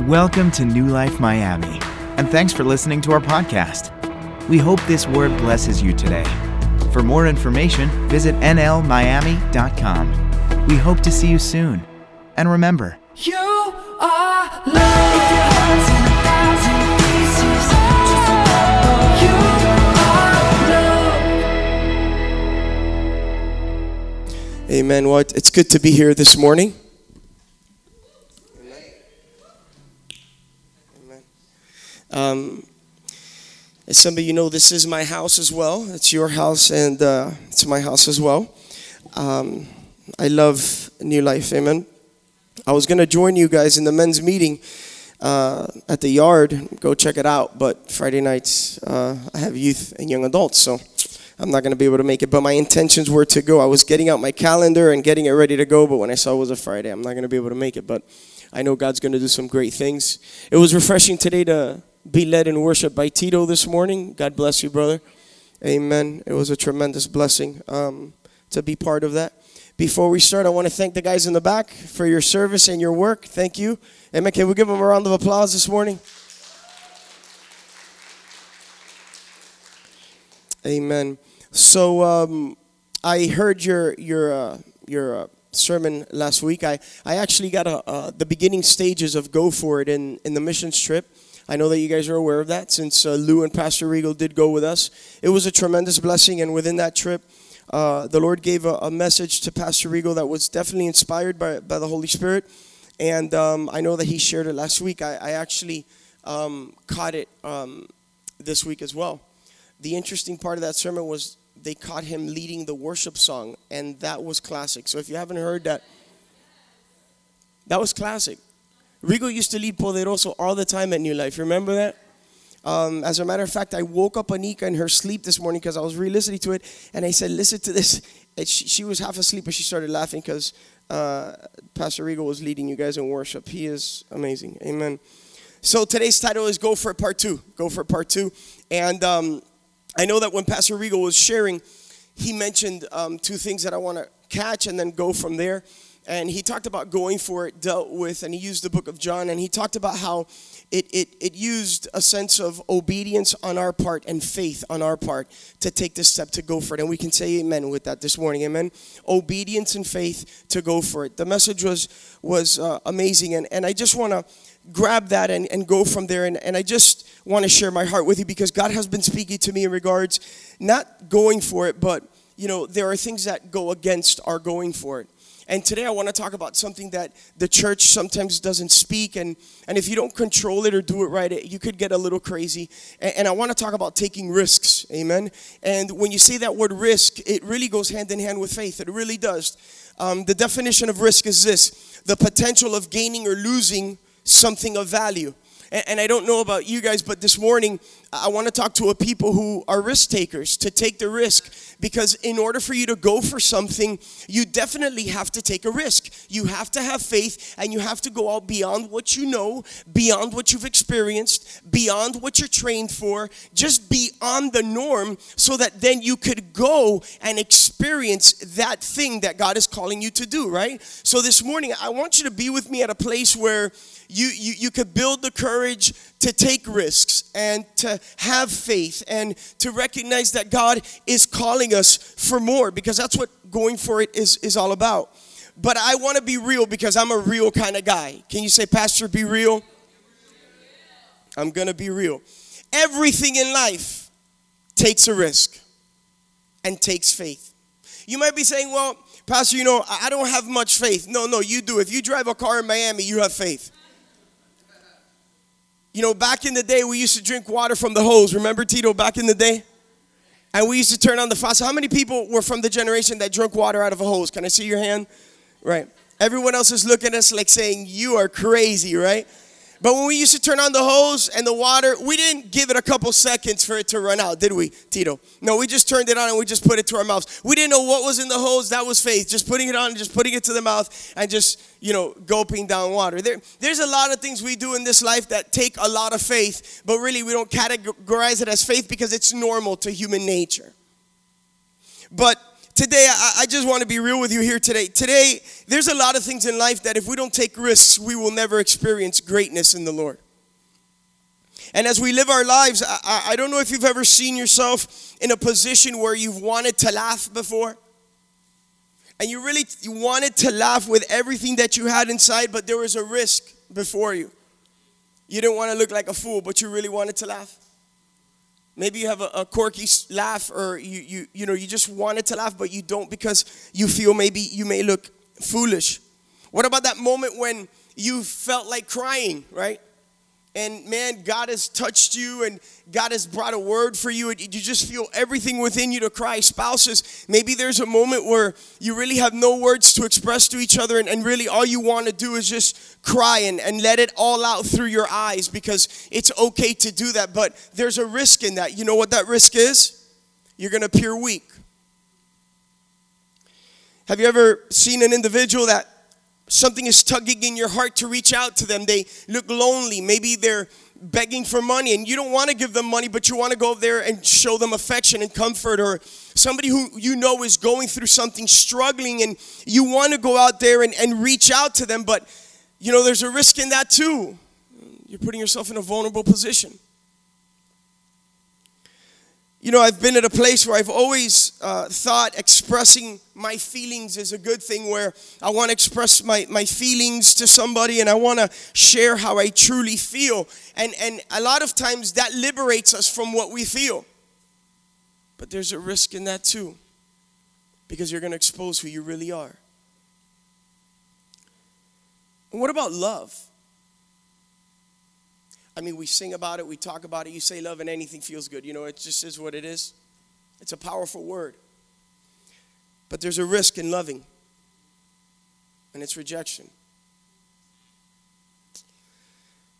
Welcome to New Life Miami, and thanks for listening to our podcast. We hope this word blesses you today. For more information, visit nlmiami.com. We hope to see you soon. And remember, You are love. You are. Amen. Well, it's good to be here this morning. Um, as some of you know, this is my house as well. It's your house, and uh, it's my house as well. Um, I love New Life. Amen. I was going to join you guys in the men's meeting uh, at the yard. Go check it out. But Friday nights, uh, I have youth and young adults, so I'm not going to be able to make it. But my intentions were to go. I was getting out my calendar and getting it ready to go. But when I saw it was a Friday, I'm not going to be able to make it. But I know God's going to do some great things. It was refreshing today to be led in worship by Tito this morning. God bless you, brother. Amen. It was a tremendous blessing um, to be part of that. Before we start, I want to thank the guys in the back for your service and your work. Thank you. Amen. Can we give them a round of applause this morning? Amen. So um, I heard your your uh, your uh, sermon last week. I, I actually got a, uh, the beginning stages of Go For It in, in the missions trip. I know that you guys are aware of that since uh, Lou and Pastor Regal did go with us. It was a tremendous blessing, and within that trip, uh, the Lord gave a, a, message to Pastor Regal that was definitely inspired by, by the Holy Spirit. And um, I know that he shared it last week. I, I actually um, caught it um, this week as well. The interesting part of that sermon was they caught him leading the worship song, and that was classic. So if you haven't heard that, that was classic. Regal used to lead Poderoso all the time at New Life. Remember that? Um, as a matter of fact, I woke up Anika in her sleep this morning because I was re-listening to it, and I said, "Listen to this." She, she was half asleep, but she started laughing because uh, Pastor Regal was leading you guys in worship. He is amazing. Amen. So today's title is "Go for It Part 2. Go for It Part Two, and um, I know that when Pastor Regal was sharing, he mentioned um, two things that I want to catch and then go from there. And he talked about going for it, dealt with, and he used the book of John, and he talked about how it, it, it used a sense of obedience on our part and faith on our part to take this step to go for it. And we can say amen with that this morning. Amen. Obedience and faith to go for it. The message was, was uh, amazing. And, and I just want to grab that and, and go from there. And, and I just want to share my heart with you because God has been speaking to me in regards not going for it, but you know, there are things that go against our going for it. And today I want to talk about something that the church sometimes doesn't speak. And, and if you don't control it or do it right, it, you could get a little crazy. And, and I want to talk about taking risks. Amen. And when you say that word risk, it really goes hand in hand with faith. It really does. Um, the definition of risk is this the potential of gaining or losing something of value. And, and I don't know about you guys, but this morning I want to talk to a people who are risk takers to take the risk because in order for you to go for something, you definitely have to take a risk. You have to have faith and you have to go out beyond what you know, beyond what you've experienced, beyond what you're trained for, just beyond the norm so that then you could go and experience that thing that God is calling you to do, right? So this morning, I want you to be with me at a place where you, you, you could build the courage to take risks and to have faith and to recognize that God is calling us for more because that's what going for it is, is all about. But I want to be real because I'm a real kind of guy. Can you say, Pastor, be real? I'm going to be real. Everything in life takes a risk and takes faith. You might be saying, well, Pastor, you know, I don't have much faith. No, no, you do. If you drive a car in Miami, you have faith. You know, back in the day, we used to drink water from the hose. Remember, Tito, back in the day? And we used to turn on the faucet. How many people were from the generation that drank water out of a hose? Can I see your hand? Right. Everyone else is looking at us like saying, You are crazy, right? But when we used to turn on the hose and the water, we didn't give it a couple seconds for it to run out, did we, Tito? No, we just turned it on and we just put it to our mouths. We didn't know what was in the hose. That was faith. Just putting it on and just putting it to the mouth and just, you know, gulping down water. There, there's a lot of things we do in this life that take a lot of faith, but really we don't categorize it as faith because it's normal to human nature. But today, I, I just want to be real with you here today. Today, there's a lot of things in life that if we don't take risks, we will never experience greatness in the Lord. And as we live our lives, I, I- don't know if you've ever seen yourself in a position where you've wanted to laugh before. And you really you wanted to laugh with everything that you had inside, but there was a risk before you. You didn't want to look like a fool, but you really wanted to laugh. Maybe you have a, a quirky laugh, or you, you, you know, you just wanted to laugh, but you don't because you feel maybe you may look foolish. What about that moment when you felt like crying, right? And man, God has touched you and God has brought a word for you, and you just feel everything within you to cry. Spouses, maybe there's a moment where you really have no words to express to each other, and, and really all you want to do is just cry and, and let it all out through your eyes because it's okay to do that. But there's a risk in that. You know what that risk is? You're going to appear weak. Have you ever seen an individual that something is tugging in your heart to reach out to them? They look lonely. Maybe they're begging for money and you don't want to give them money, but you want to go there and show them affection and comfort, or somebody who you know is going through something, struggling, and you want to go out there and, and reach out to them, but you know, there's a risk in that too. You're putting yourself in a vulnerable position. You know, I've been at a place where I've always uh, thought expressing my feelings is a good thing, where I want to express my, my feelings to somebody and I want to share how I truly feel. And, and a lot of times that liberates us from what we feel. But there's a risk in that too, because you're going to expose who you really are. What about love? I mean, we sing about it, we talk about it, you say love, and anything feels good. You know, it just is what it is. It's a powerful word. But there's a risk in loving, and it's rejection.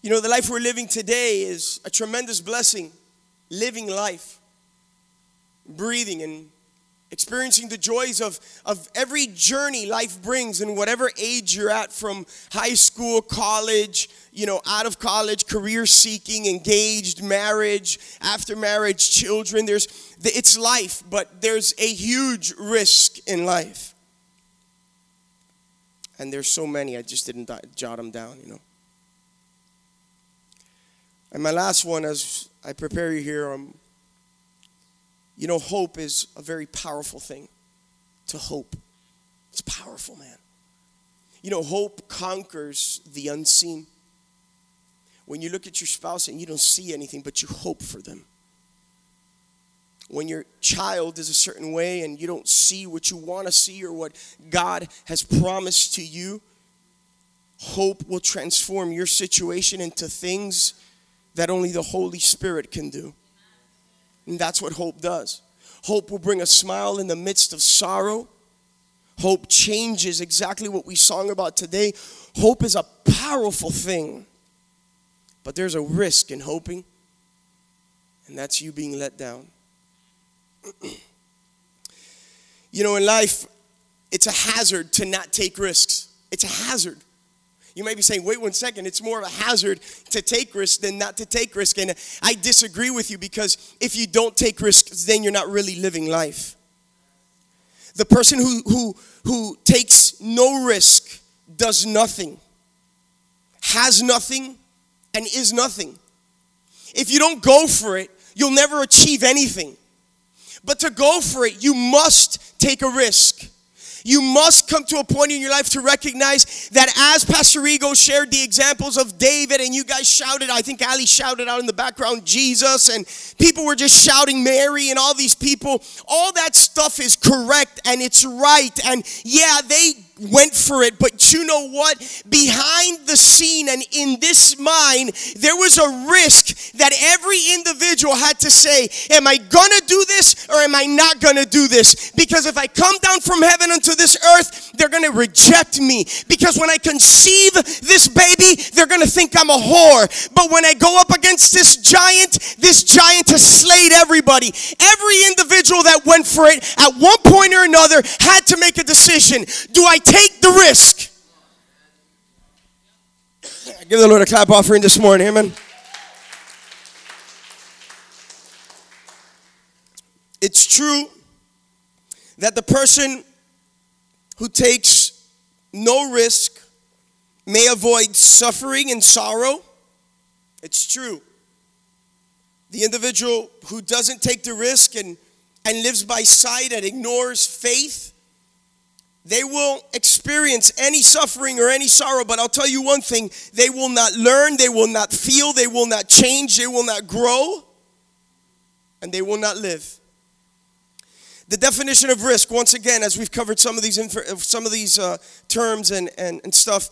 You know, the life we're living today is a tremendous blessing. Living life, breathing, and experiencing the joys of, of every journey life brings in whatever age you're at from high school college you know out of college career seeking engaged marriage after marriage children there's it's life but there's a huge risk in life. And there's so many i just didn't jot them down you know. And my last one as i prepare you here um, you know, hope is a very powerful thing. To hope. It's powerful, man. You know, hope conquers the unseen. When you look at your spouse and you don't see anything, but you hope for them. When your child is a certain way and you don't see what you want to see or what God has promised to you, hope will transform your situation into things that only the Holy Spirit can do. And that's what hope does. Hope will bring a smile in the midst of sorrow. Hope changes exactly what we sung about today. Hope is a powerful thing. But there's a risk in hoping, and that's you being let down. you know, in life, it's a hazard to not take risks. It's a hazard. You may be saying, wait one second, it's more of a hazard to take risk than not to take risk. And I disagree with you because if you don't take risks, then you're not really living life. The person who, who, who takes no risk does nothing, has nothing, and is nothing. If you don't go for it, you'll never achieve anything. But to go for it, you must take a risk. You must come to a point in your life to recognize that as Pastor Ego shared the examples of David, and you guys shouted, I think Ali shouted out in the background, Jesus, and people were just shouting Mary and all these people. All that stuff is correct and it's right. And yeah, they went for it, but you know what? Behind the scene and in this mind, there was a risk that every individual had to say, Am I gonna do this or am I not gonna do this? Because if I come down from heaven unto this earth, they're gonna reject me. Because when I conceive this baby, they're gonna think I'm a whore. But when I go up against this giant, this giant has slayed everybody. Every individual that went for it at one point or another had to make a decision. Do I take the risk? Give the Lord a clap offering this morning, amen. It's true that the person who takes no risk may avoid suffering and sorrow. It's true. The individual who doesn't take the risk and, and lives by sight and ignores faith, they will experience any suffering or any sorrow. But I'll tell you one thing they will not learn, they will not feel, they will not change, they will not grow, and they will not live. The definition of risk, once again, as we've covered some of these, some of these uh, terms and, and, and stuff,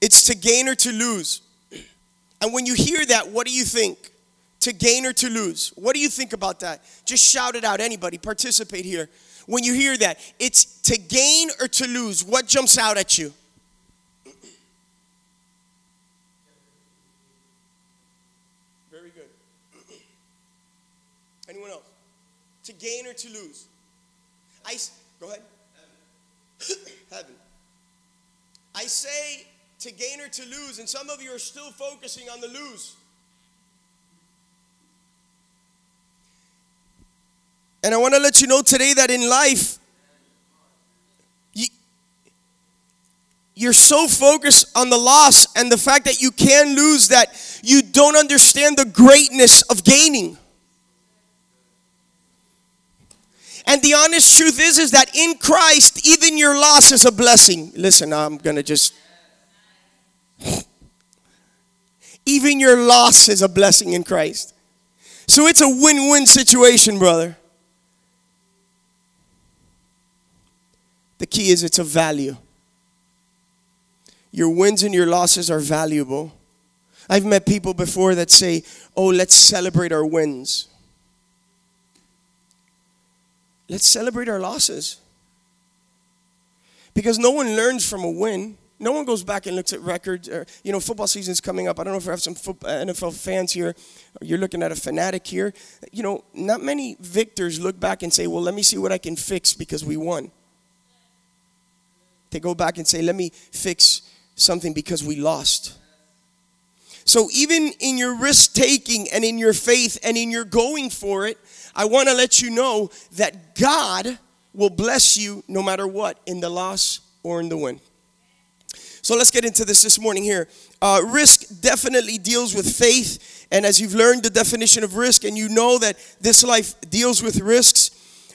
it's to gain or to lose. And when you hear that, what do you think? To gain or to lose? What do you think about that? Just shout it out, anybody, participate here. When you hear that, it's to gain or to lose. What jumps out at you? Very good. Anyone else? To gain or to lose? I go ahead. Heaven. I say to gain or to lose, and some of you are still focusing on the lose. And I want to let you know today that in life, you, you're so focused on the loss and the fact that you can lose that you don't understand the greatness of gaining. And the honest truth is is that in Christ even your loss is a blessing. Listen, I'm going to just even your loss is a blessing in Christ. So it's a win-win situation, brother. The key is it's a value. Your wins and your losses are valuable. I've met people before that say, "Oh, let's celebrate our wins." Let's celebrate our losses. Because no one learns from a win. No one goes back and looks at records. Or, you know, football season's coming up. I don't know if we have some uh, NFL fans here. You're looking at a fanatic here. You know, not many victors look back and say, well, let me see what I can fix because we won. They go back and say, let me fix something because we lost. So even in your risk taking and in your faith and in your going for it, I want to let you know that God will bless you no matter what, in the loss or in the win. So let's get into this this morning here. Uh, risk definitely deals with faith, and as you've learned the definition of risk, and you know that this life deals with risks,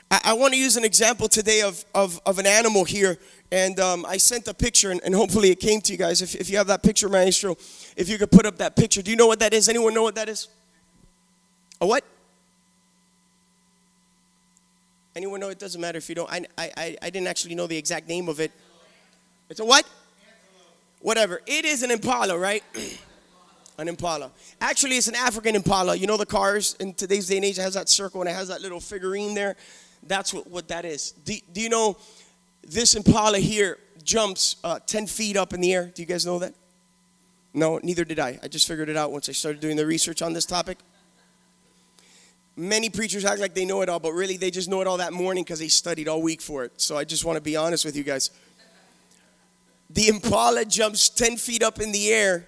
I, I want to use an example today of, of, of an animal here. And um, I sent a picture, and, and hopefully it came to you guys. If, if you have that picture, Maestro, if you could put up that picture. Do you know what that is? Anyone know what that is? A what? Anyone know? It doesn't matter if you don't. I, I, I- didn't actually know the exact name of it. It's a what? Whatever. It is an impala, right? an impala. Actually, it's an African impala. You know the cars in today's day and age it has that circle and it has that little figurine there. That's what, what that is. Do, do you know this impala here jumps uh, 10 feet up in the air? Do you guys know that? No, neither did I. I just figured it out once I started doing the research on this topic. Many preachers act like they know it all, but really they just know it all that morning because they studied all week for it. So I just want to be honest with you guys. The impala jumps 10 feet up in the air,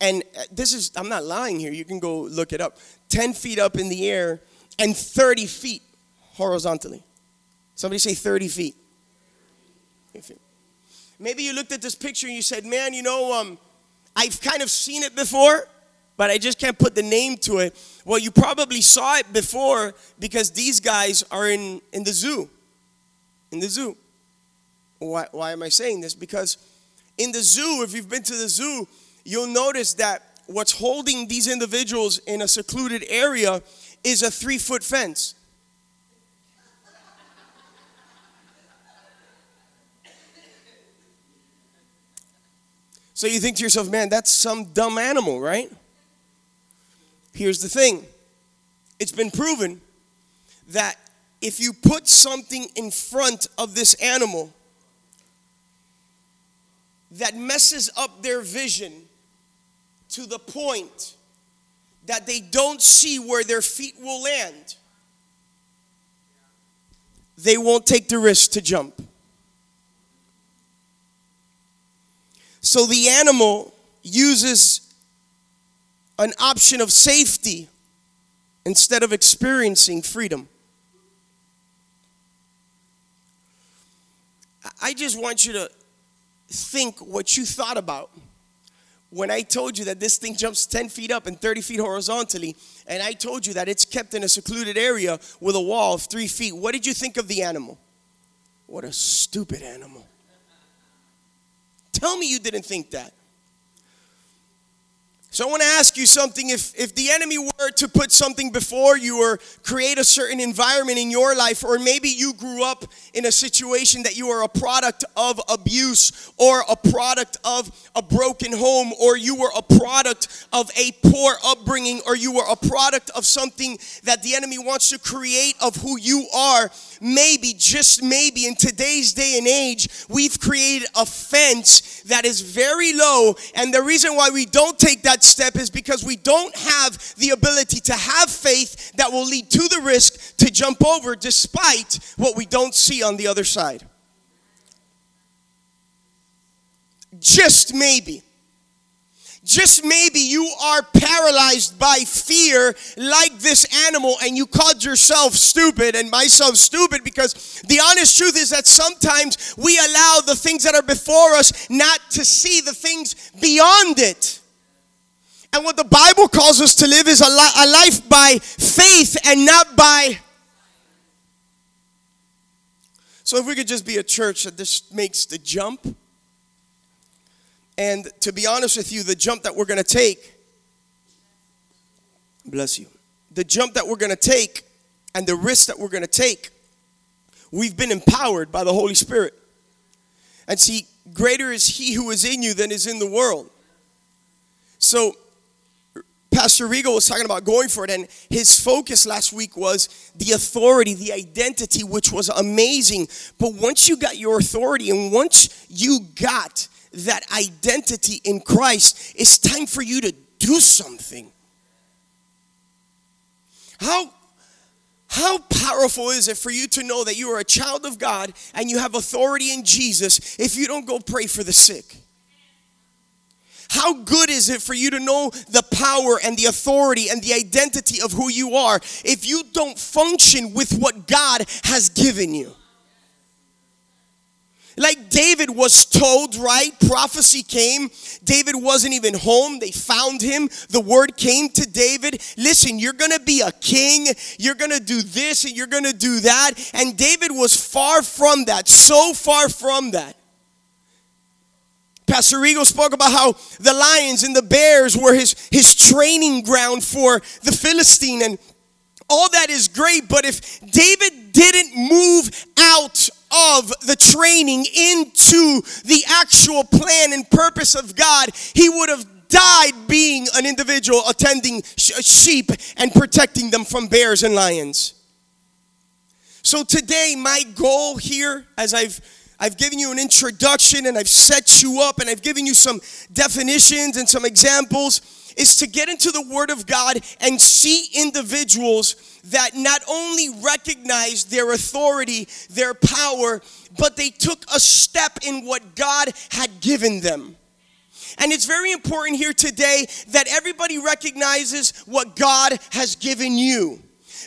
and uh, this is, I'm not lying here, you can go look it up. 10 feet up in the air and 30 feet horizontally. Somebody say 30 feet. 30 feet. Maybe you looked at this picture and you said, man, you know, um, I've kind of seen it before, but I just can't put the name to it. Well, you probably saw it before because these guys are in, in the zoo. In the zoo. Why, why am I saying this? Because in the zoo, if you've been to the zoo, you'll notice that what's holding these individuals in a secluded area is a three foot fence. So you think to yourself, man, that's some dumb animal, right? Here's the thing it's been proven that if you put something in front of this animal that messes up their vision to the point that they don't see where their feet will land, they won't take the risk to jump. So the animal uses an option of safety instead of experiencing freedom. I just want you to think what you thought about when I told you that this thing jumps 10 feet up and 30 feet horizontally, and I told you that it's kept in a secluded area with a wall of three feet. What did you think of the animal? What a stupid animal. Tell me you didn't think that. So I want to ask you something. If, if the enemy were to put something before you or create a certain environment in your life, or maybe you grew up in a situation that you are a product of abuse or a product of a broken home, or you were a product of a poor upbringing, or you were a product of something that the enemy wants to create of who you are, maybe, just maybe, in today's day and age, we've created a fence that is very low. And the reason why we don't take that step is because we don't have the ability to have faith that will lead to the risk to jump over despite what we don't see on the other side. Just maybe. Just maybe you are paralyzed by fear like this animal and you called yourself stupid and myself stupid because the honest truth is that sometimes we allow the things that are before us not to see the things beyond it. And what the Bible calls us to live is a, li- a life by faith and not by. So, if we could just be a church that just makes the jump. And to be honest with you, the jump that we're going to take, bless you, the jump that we're going to take and the risk that we're going to take, we've been empowered by the Holy Spirit. And see, greater is He who is in you than is in the world. So, Pastor Regal was talking about going for it, and his focus last week was the authority, the identity, which was amazing. But once you got your authority and once you got that identity in Christ, it's time for you to do something. How how powerful is it for you to know that you are a child of God and you have authority in Jesus if you don't go pray for the sick? How good is it for you to know the power and the authority and the identity of who you are if you don't function with what God has given you? Like David was told, right? Prophecy came. David wasn't even home. They found him. The word came to David. Listen, you're going to be a king. You're going to do this and you're going to do that. And David was far from that, so far from that. Pastor Regal spoke about how the lions and the bears were his, his training ground for the Philistine. And all that is great, but if David didn't move out of the training into the actual plan and purpose of God, he would have died being an individual attending sh- uh, sheep and protecting them from bears and lions. So today, my goal here, as I've I've given you an introduction and I've set you up and I've given you some definitions and some examples, is to get into the Word of God and see individuals that not only recognize their authority, their power, but they took a step in what God had given them. And it's very important here today that everybody recognizes what God has given you.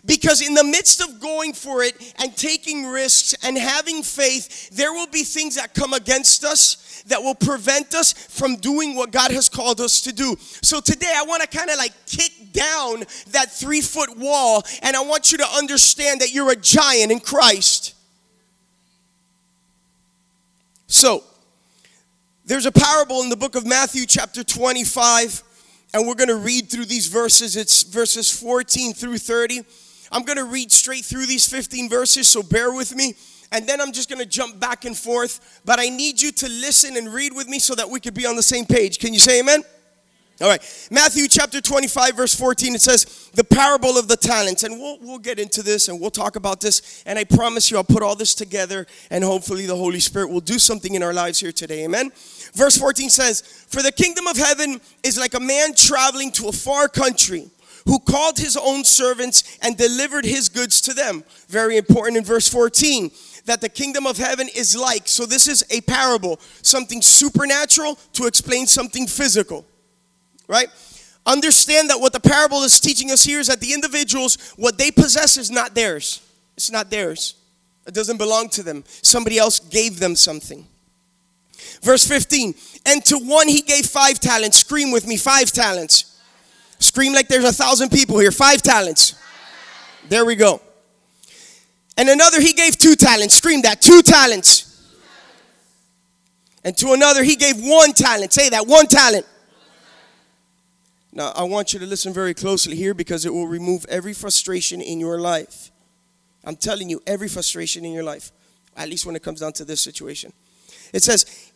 Because in the midst of going for it and taking risks and having faith, there will be things that come against us that will prevent us from doing what God has called us to do. So today I want to kind of like kick down that three foot wall and I want you to understand that you're a giant in Christ. So, there's a parable in the book of Matthew, chapter 25, and we're going to read through these verses. It's verses 14 through 30. I'm going to read straight through these 15 verses, so bear with me. And then I'm just going to jump back and forth. But I need you to listen and read with me so that we could be on the same page. Can you say amen? All right, Matthew chapter 25, verse 14, it says, the parable of the talents. And we'll, we'll get into this and we'll talk about this. And I promise you, I'll put all this together and hopefully the Holy Spirit will do something in our lives here today. Amen. Verse 14 says, For the kingdom of heaven is like a man traveling to a far country who called his own servants and delivered his goods to them. Very important in verse 14 that the kingdom of heaven is like. So, this is a parable, something supernatural to explain something physical, right? Understand that what the parable is teaching us here is that the individuals, what they possess is not theirs. It's not theirs. It doesn't belong to them. Somebody else gave them something. Verse 15, and to one he gave five talents. Scream with me, five talents. Scream like there's a thousand people here. Five talents. There we go. And another he gave two talents. Scream that, two talents. And to another he gave one talent. Say that, one talent. Now, I want you to listen very closely here because it will remove every frustration in your life. I'm telling you, every frustration in your life, at least when it comes down to this situation. It says,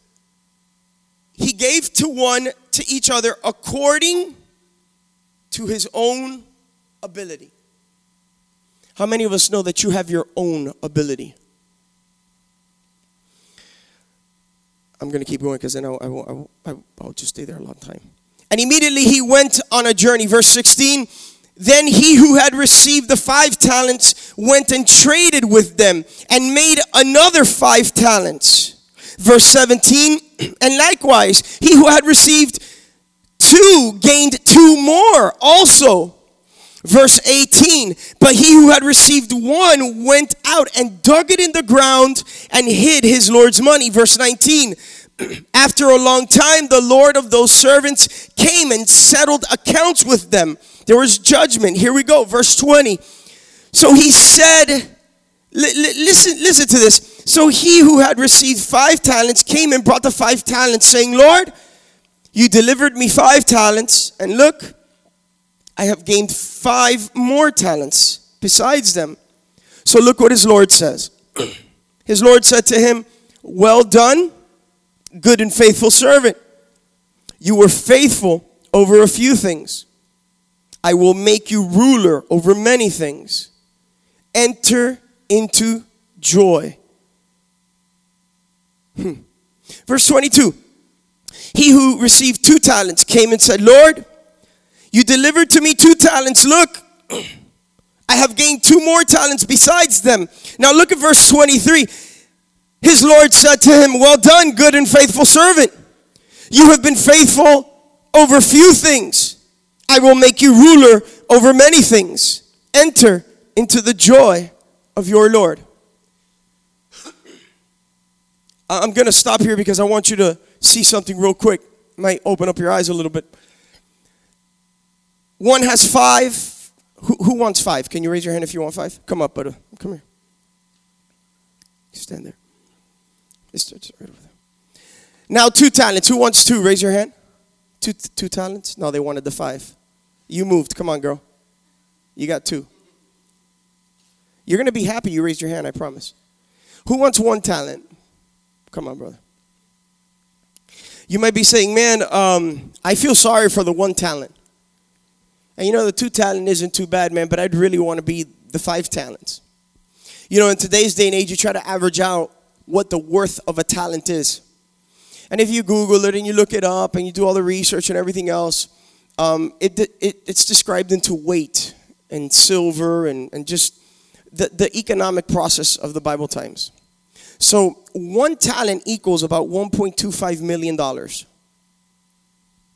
He gave to one to each other according to his own ability. How many of us know that you have your own ability? I'm going to keep going because then I, I, won't- I, won't- I'll just stay there a long time. And immediately he went on a journey. Verse 16. Then he who had received the five talents went and traded with them and made another five talents. Verse 17. And likewise, he who had received two gained two more also. Verse 18, but he who had received one went out and dug it in the ground and hid his Lord's money. Verse 19, after a long time, the Lord of those servants came and settled accounts with them. There was judgment. Here we go, verse 20. So he said, li- li- listen, listen to this. So he who had received five talents came and brought the five talents, saying, Lord, you delivered me five talents, and look, I have gained five more talents besides them. So look what his Lord says. His Lord said to him, Well done, good and faithful servant. You were faithful over a few things. I will make you ruler over many things. Enter into joy. Hmm. Verse 22 He who received two talents came and said, Lord, you delivered to me two talents. Look, I have gained two more talents besides them. Now look at verse 23. His Lord said to him, Well done, good and faithful servant. You have been faithful over few things. I will make you ruler over many things. Enter into the joy of your Lord. I- I'm going to stop here because I want you to see something real quick. Might open up your eyes a little bit. One has five. Who, who wants five? Can you raise your hand if you want five? Come up, buddy. Come here. Stand there. Right over there. Now, two talents. Who wants two? Raise your hand. Two, two talents? No, they wanted the five. You moved. Come on, girl. You got two. You're going to be happy you raised your hand, I promise. Who wants one talent? Come on, brother. You might be saying, man, um, I feel sorry for the one talent. And you know, the two talent isn't too bad, man, but I'd really want to be the five talents. You know, in today's day and age, you try to average out what the worth of a talent is. And if you Google it and you look it up and you do all the research and everything else, um, it, it, it's described into weight and silver and, and just the, the economic process of the Bible times. So one talent equals about $1.25 million.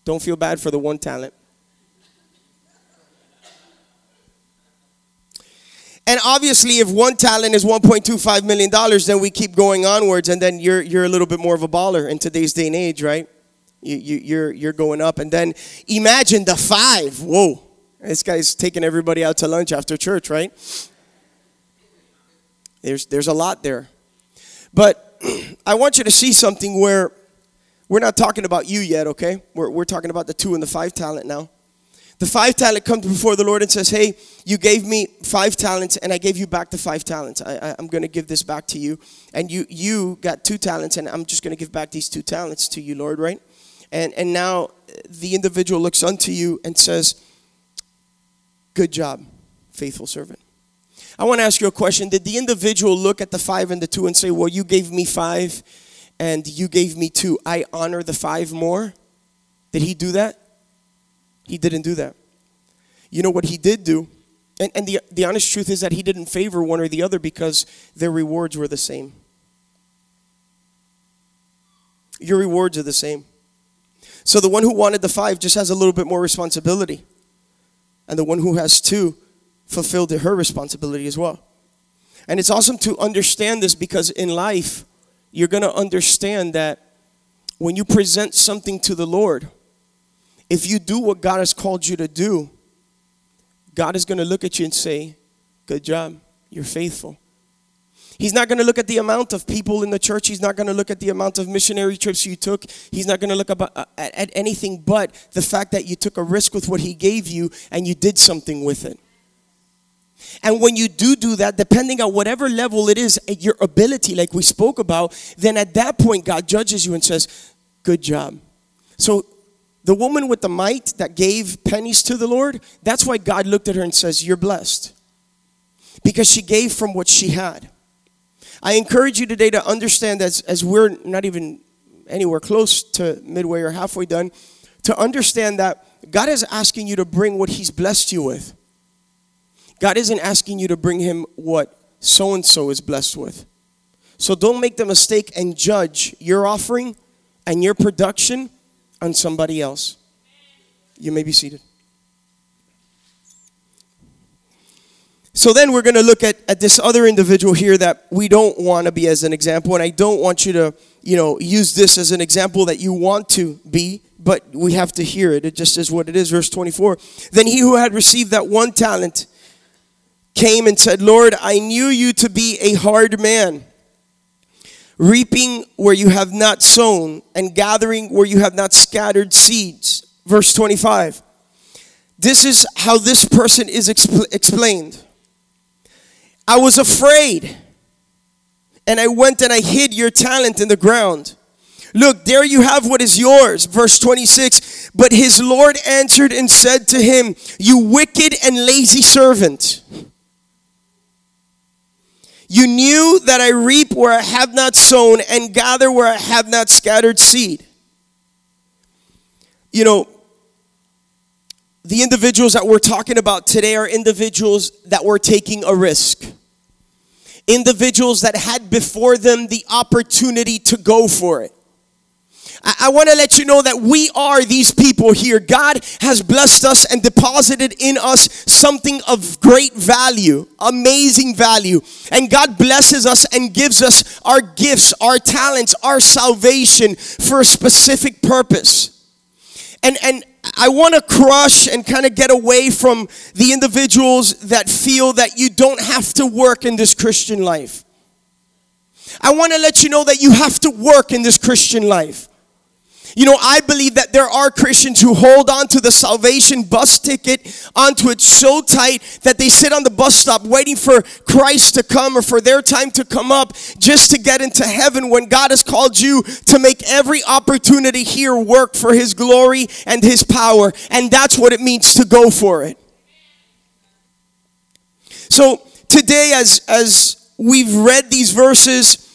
Don't feel bad for the one talent. And obviously, if one talent is $1.25 million, then we keep going onwards, and then you're, you're a little bit more of a baller in today's day and age, right? You, you, you're, you're going up. And then imagine the five. Whoa. This guy's taking everybody out to lunch after church, right? There's, there's a lot there. But I want you to see something where we're not talking about you yet, okay? We're, we're talking about the two and the five talent now. The five talent comes before the Lord and says, Hey, you gave me five talents and I gave you back the five talents. I, I'm going to give this back to you. And you, you got two talents and I'm just going to give back these two talents to you, Lord, right? And, and now the individual looks unto you and says, Good job, faithful servant. I want to ask you a question. Did the individual look at the five and the two and say, Well, you gave me five and you gave me two. I honor the five more? Did he do that? He didn't do that. You know what he did do? And, and the, the honest truth is that he didn't favor one or the other because their rewards were the same. Your rewards are the same. So the one who wanted the five just has a little bit more responsibility. And the one who has two fulfilled her responsibility as well. And it's awesome to understand this because in life, you're going to understand that when you present something to the Lord, if you do what God has called you to do, God is going to look at you and say, Good job, you're faithful. He's not going to look at the amount of people in the church. He's not going to look at the amount of missionary trips you took. He's not going to look about, uh, at, at anything but the fact that you took a risk with what He gave you and you did something with it. And when you do do that, depending on whatever level it is, eh, your ability, like we spoke about, then at that point, God judges you and says, Good job. So the woman with the mite that gave pennies to the Lord, that's why God looked at her and says, You're blessed. Because she gave from what she had. I encourage you today to understand as, as we're not even anywhere close to midway or halfway done, to understand that God is asking you to bring what He's blessed you with. God isn't asking you to bring Him what so and so is blessed with. So don't make the mistake and judge your offering and your production on somebody else. You may be seated. So then we're going to look at, at this other individual here that we don't want to be as an example. And I don't want you to, you know, use this as an example that you want to be, but we have to hear it. It just is what it is. Verse 24. Then he who had received that one talent came and said, Lord, I knew you to be a hard man, reaping where you have not sown, and gathering where you have not scattered seeds. Verse 25. This is how this person is expl- explained. I was afraid, and I went and I hid your talent in the ground. Look, there you have what is yours. Verse 26. But his Lord answered and said to him, You wicked and lazy servant. You knew that I reap where I have not sown and gather where I have not scattered seed. You know, the individuals that we're talking about today are individuals that were taking a risk. Individuals that had before them the opportunity to go for it. I, I want to let you know that we are these people here. God has blessed us and deposited in us something of great value, amazing value. And God blesses us and gives us our gifts, our talents, our salvation for a specific purpose. And, and I want to crush and kind of get away from the individuals that feel that you don't have to work in this Christian life. I want to let you know that you have to work in this Christian life. You know, I believe that there are Christians who hold on to the salvation bus ticket onto it so tight that they sit on the bus stop waiting for Christ to come or for their time to come up just to get into heaven when God has called you to make every opportunity here work for His glory and His power. And that's what it means to go for it. So today, as, as we've read these verses,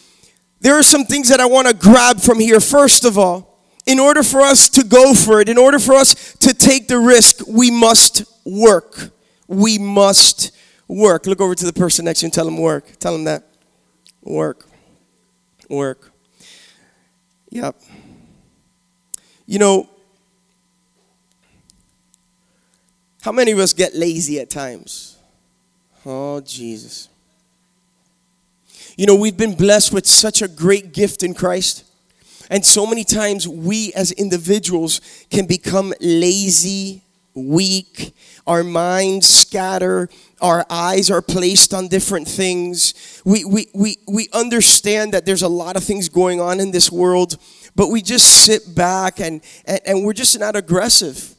there are some things that I want to grab from here. First of all, in order for us to go for it, in order for us to take the risk, we must work. We must work. Look over to the person next to you and tell them work. Tell them that. Work. Work. Yep. You know, how many of us get lazy at times? Oh, Jesus. You know, we've been blessed with such a great gift in Christ. And so many times we as individuals can become lazy, weak, our minds scatter, our eyes are placed on different things. We, we, we, we understand that there's a lot of things going on in this world, but we just sit back and, and, and we're just not aggressive.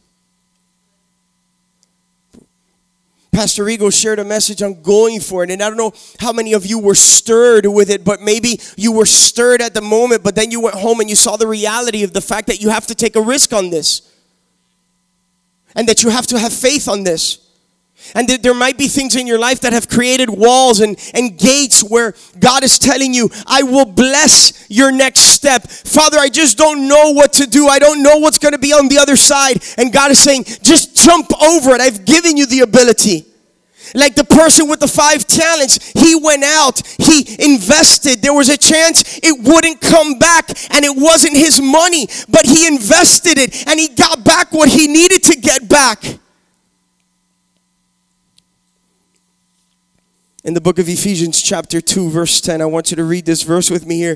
Pastor Ego shared a message on going for it. And I don't know how many of you were stirred with it, but maybe you were stirred at the moment, but then you went home and you saw the reality of the fact that you have to take a risk on this. And that you have to have faith on this. And there might be things in your life that have created walls and, and gates where God is telling you, I will bless your next step. Father, I just don't know what to do. I don't know what's going to be on the other side. And God is saying, just jump over it. I've given you the ability. Like the person with the five talents, he went out, he invested. There was a chance it wouldn't come back, and it wasn't his money, but he invested it and he got back what he needed to get back. In the book of Ephesians, chapter 2, verse 10. I want you to read this verse with me here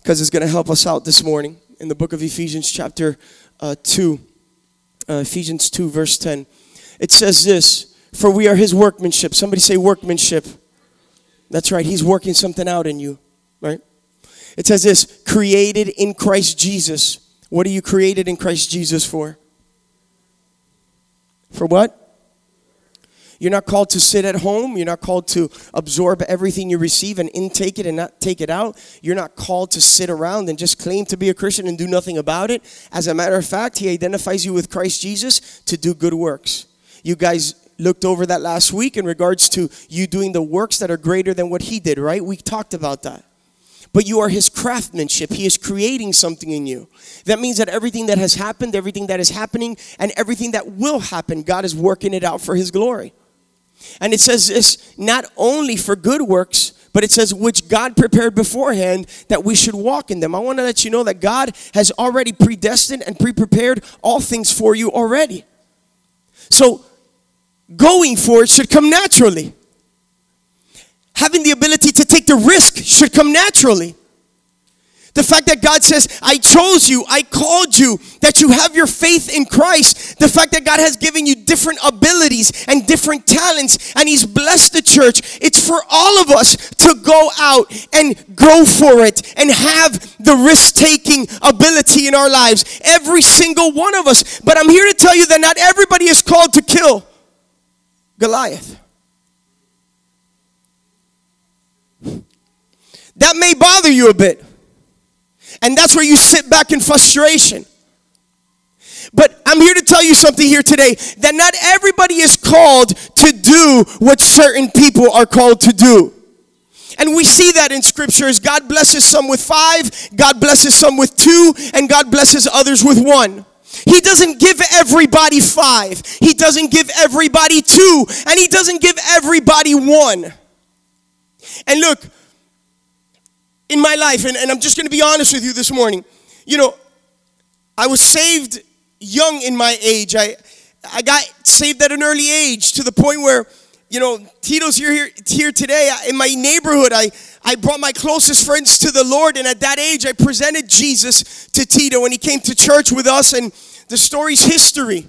because it's going to help us out this morning. In the book of Ephesians, chapter uh, 2, uh, Ephesians 2, verse 10. It says this For we are his workmanship. Somebody say workmanship. That's right, he's working something out in you, right? It says this created in Christ Jesus. What are you created in Christ Jesus for? For what? You're not called to sit at home. You're not called to absorb everything you receive and intake it and not take it out. You're not called to sit around and just claim to be a Christian and do nothing about it. As a matter of fact, He identifies you with Christ Jesus to do good works. You guys looked over that last week in regards to you doing the works that are greater than what He did, right? We talked about that but you are his craftsmanship. He is creating something in you. That means that everything that has happened, everything that is happening, and everything that will happen, God is working it out for his glory. And it says this not only for good works, but it says which God prepared beforehand that we should walk in them. I want to let you know that God has already predestined and pre prepared all things for you already. So going for it should come naturally having the ability to take the risk should come naturally. The fact that God says, I chose you, I called you, that you have your faith in Christ. The fact that God has given you different abilities and different talents, and He's blessed the church. It's for all of us to go out and go for it and have the risk taking ability in our lives. Every single one of us. But I'm here to tell you that not everybody is called to kill Goliath. That may bother you a bit. And that's where you sit back in frustration. But I'm here to tell you something here today that not everybody is called to do what certain people are called to do. And we see that in scriptures. God blesses some with five, God blesses some with two, and God blesses others with one. He doesn't give everybody five, He doesn't give everybody two, and He doesn't give everybody one. And look, in my life, and, and I'm just going to be honest with you this morning. You know, I was saved young in my age. I, I got saved at an early age to the point where, you know, Tito's here, here, here today. In my neighborhood, I, I brought my closest friends to the Lord, and at that age, I presented Jesus to Tito, and he came to church with us, and the story's history.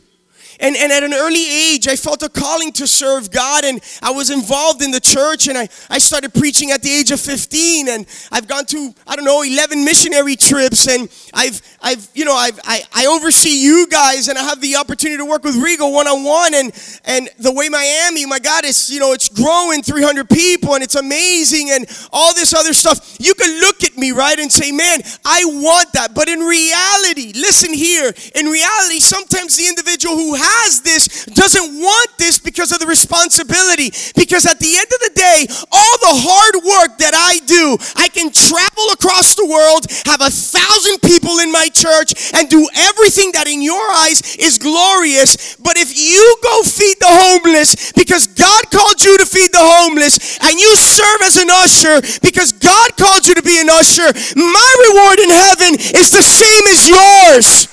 And, and at an early age, I felt a calling to serve God, and I was involved in the church, and I, I started preaching at the age of 15, and I've gone to, I don't know, 11 missionary trips, and I've, I've you know, I've, I, I oversee you guys, and I have the opportunity to work with Regal one-on-one, and, and the way Miami, my God, is, you know, it's growing 300 people, and it's amazing, and all this other stuff. You can look at me, right, and say, man, I want that, but in reality, listen here, in reality, sometimes the individual who has this doesn't want this because of the responsibility. Because at the end of the day, all the hard work that I do, I can travel across the world, have a thousand people in my church, and do everything that in your eyes is glorious. But if you go feed the homeless because God called you to feed the homeless, and you serve as an usher because God called you to be an usher, my reward in heaven is the same as yours.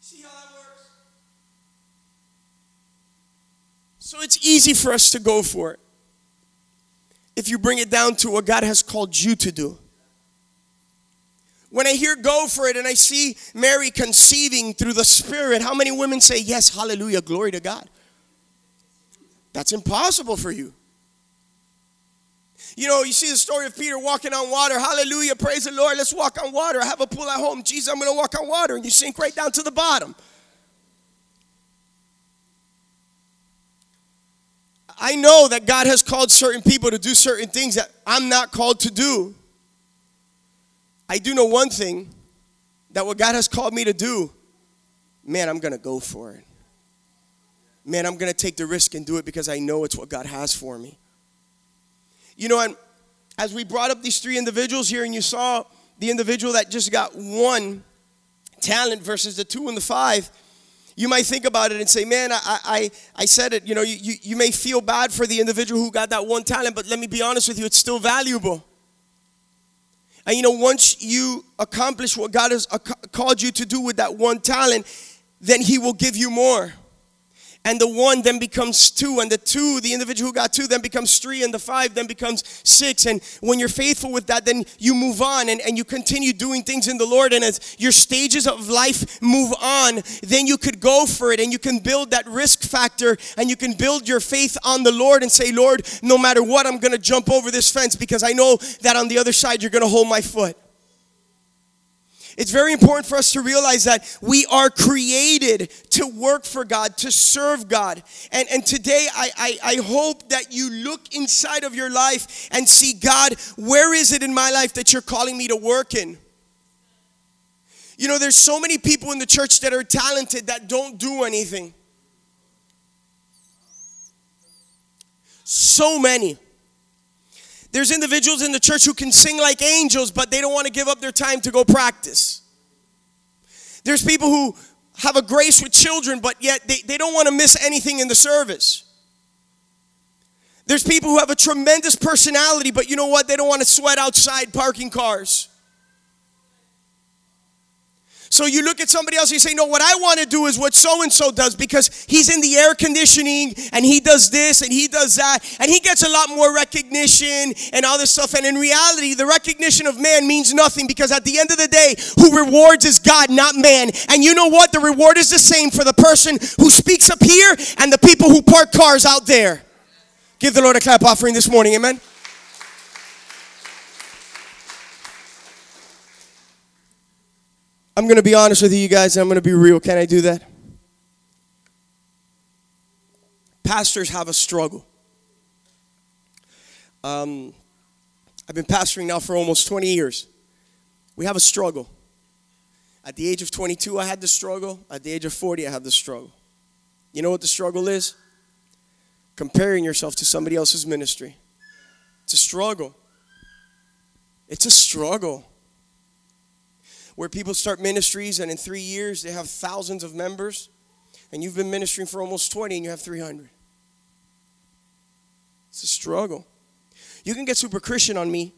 See how that works? So it's easy for us to go for it. If you bring it down to what God has called you to do. When I hear go for it and I see Mary conceiving through the Spirit, how many women say, Yes, hallelujah, glory to God? That's impossible for you. You know, you see the story of Peter walking on water. Hallelujah, praise the Lord. Let's walk on water. I have a pool at home. Jesus, I'm going to walk on water. And you sink right down to the bottom. I know that God has called certain people to do certain things that I'm not called to do. I do know one thing that what God has called me to do, man, I'm going to go for it. Man, I'm going to take the risk and do it because I know it's what God has for me. You know, and as we brought up these three individuals here, and you saw the individual that just got one talent versus the two and the five, you might think about it and say, man, I, I, I said it. You know, you, you, you may feel bad for the individual who got that one talent, but let me be honest with you, it's still valuable. And you know, once you accomplish what God has called you to do with that one talent, then He will give you more. And the one then becomes two, and the two, the individual who got two, then becomes three, and the five then becomes six. And when you're faithful with that, then you move on and, and you continue doing things in the Lord. And as your stages of life move on, then you could go for it and you can build that risk factor and you can build your faith on the Lord and say, Lord, no matter what, I'm gonna jump over this fence because I know that on the other side you're gonna hold my foot. It's very important for us to realize that we are created to work for God, to serve God. And, and today, I, I, I hope that you look inside of your life and see God, where is it in my life that you're calling me to work in? You know, there's so many people in the church that are talented that don't do anything. So many. There's individuals in the church who can sing like angels, but they don't want to give up their time to go practice. There's people who have a grace with children, but yet they, they don't want to miss anything in the service. There's people who have a tremendous personality, but you know what? They don't want to sweat outside parking cars. So you look at somebody else and you say, No, what I want to do is what so and so does because he's in the air conditioning and he does this and he does that and he gets a lot more recognition and all this stuff. And in reality, the recognition of man means nothing because at the end of the day, who rewards is God, not man. And you know what? The reward is the same for the person who speaks up here and the people who park cars out there. Give the Lord a clap offering this morning, amen. I'm going to be honest with you guys and I'm going to be real. Can I do that? Pastors have a struggle. Um, I've been pastoring now for almost 20 years. We have a struggle. At the age of 22, I had the struggle. At the age of 40, I had the struggle. You know what the struggle is? Comparing yourself to somebody else's ministry. It's a struggle. It's a struggle where people start ministries and in three years they have thousands of members and you've been ministering for almost 20 and you have 300 it's a struggle. You can get super christian on me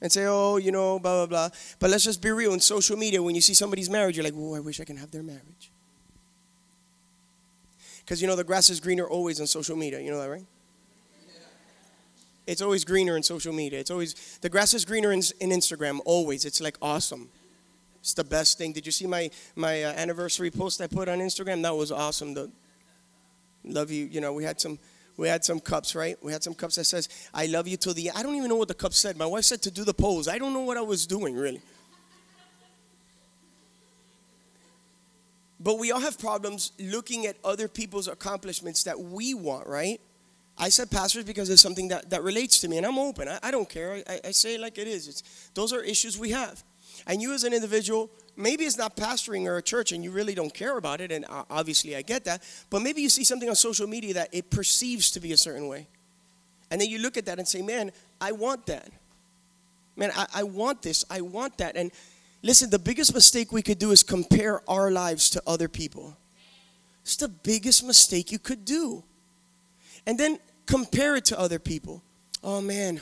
and say oh you know blah blah blah. But let's just be real in social media when you see somebody's marriage you're like oh i wish i can have their marriage. Because you know the grass is greener always on social media. You know that right? It's always greener in social media. It's always the grass is greener in, in instagram always. It's like awesome it's the best thing. Did you see my my uh, anniversary post I put on Instagram? That was awesome. The love you. You know, we had some we had some cups, right? We had some cups that says "I love you till the." I don't even know what the cup said. My wife said to do the pose. I don't know what I was doing really. But we all have problems looking at other people's accomplishments that we want, right? I said pastors because it's something that, that relates to me, and I'm open. I, I don't care. I, I say it like it is. It's, those are issues we have. And you, as an individual, maybe it's not pastoring or a church and you really don't care about it, and uh, obviously I get that, but maybe you see something on social media that it perceives to be a certain way. And then you look at that and say, man, I want that. Man, I, I want this. I want that. And listen, the biggest mistake we could do is compare our lives to other people. It's the biggest mistake you could do. And then compare it to other people. Oh man,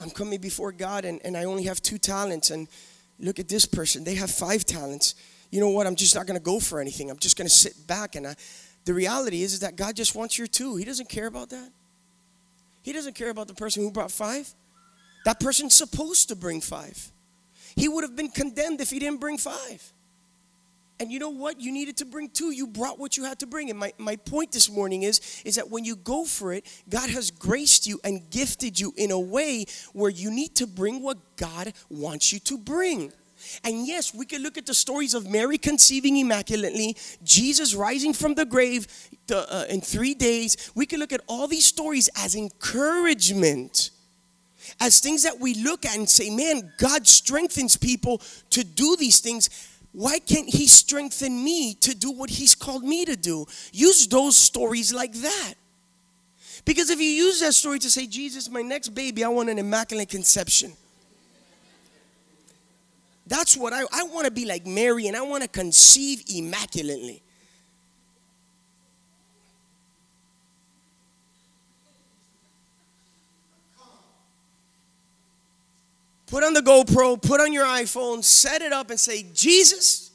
I'm coming before God and, and I only have two talents and look at this person they have five talents. You know what? I'm just not going to go for anything. I'm just going to sit back and I, the reality is, is that god just wants your two. He doesn't care about that. He doesn't care about the person who brought five. That person's supposed to bring five. He would have been condemned if he didn't bring five and you know what? You needed to bring two. You brought what you had to bring. And my, my point this morning is, is that when you go for it, God has graced you and gifted you in a way where you need to bring what God wants you to bring. And yes, we can look at the stories of Mary conceiving immaculately, Jesus rising from the grave the, uh, in three days. We can look at all these stories as encouragement, as things that we look at and say, man, God strengthens people to do these things why can't he strengthen me to do what he's called me to do? Use those stories like that. Because if you use that story to say, Jesus, my next baby, I want an immaculate conception. That's what I, I want to be like Mary and I want to conceive immaculately. Put on the GoPro, put on your iPhone, set it up and say, Jesus,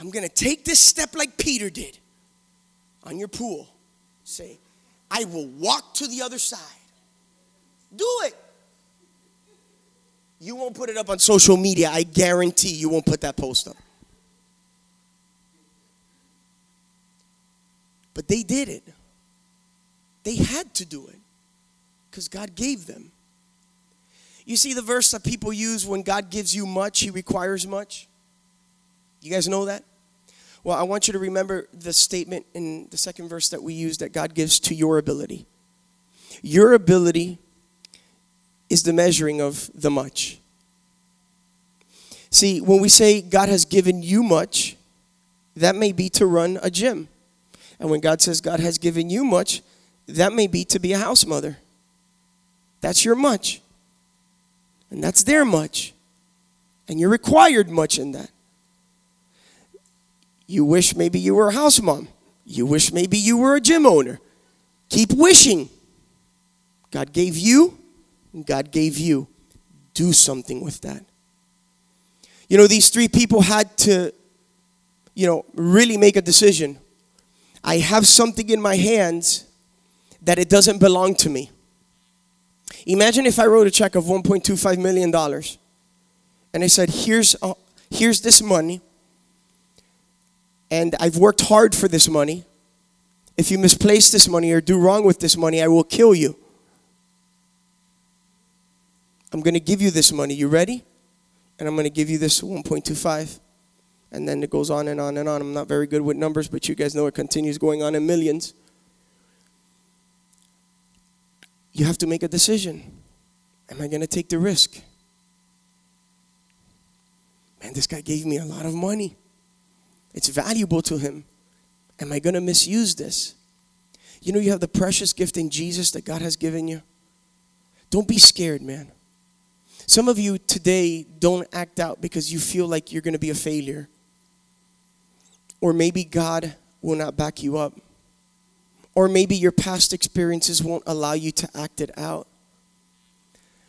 I'm going to take this step like Peter did on your pool. Say, I will walk to the other side. Do it. You won't put it up on social media. I guarantee you won't put that post up. But they did it. They had to do it because God gave them. You see the verse that people use when God gives you much, He requires much? You guys know that? Well, I want you to remember the statement in the second verse that we use that God gives to your ability. Your ability is the measuring of the much. See, when we say God has given you much, that may be to run a gym. And when God says God has given you much, that may be to be a house mother. That's your much. And that's their much. And you're required much in that. You wish maybe you were a house mom. You wish maybe you were a gym owner. Keep wishing. God gave you, and God gave you. Do something with that. You know, these three people had to, you know, really make a decision. I have something in my hands that it doesn't belong to me. Imagine if I wrote a check of 1.25 million dollars and I said, "Here's uh, here's this money and I've worked hard for this money. If you misplace this money or do wrong with this money, I will kill you. I'm going to give you this money. You ready? And I'm going to give you this 1.25. And then it goes on and on and on. I'm not very good with numbers, but you guys know it continues going on in millions. You have to make a decision. Am I going to take the risk? Man, this guy gave me a lot of money. It's valuable to him. Am I going to misuse this? You know, you have the precious gift in Jesus that God has given you. Don't be scared, man. Some of you today don't act out because you feel like you're going to be a failure. Or maybe God will not back you up. Or maybe your past experiences won't allow you to act it out.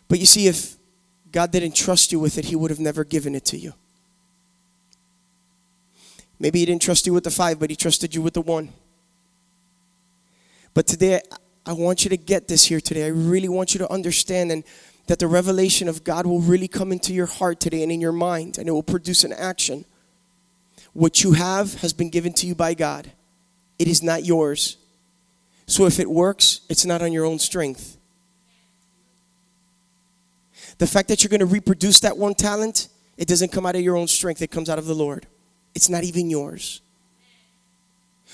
But you see, if God didn't trust you with it, He would have never given it to you. Maybe He didn't trust you with the five, but He trusted you with the one. But today, I want you to get this here today. I really want you to understand and that the revelation of God will really come into your heart today and in your mind, and it will produce an action. What you have has been given to you by God, it is not yours. So if it works, it's not on your own strength. The fact that you're going to reproduce that one talent, it doesn't come out of your own strength, it comes out of the Lord. It's not even yours.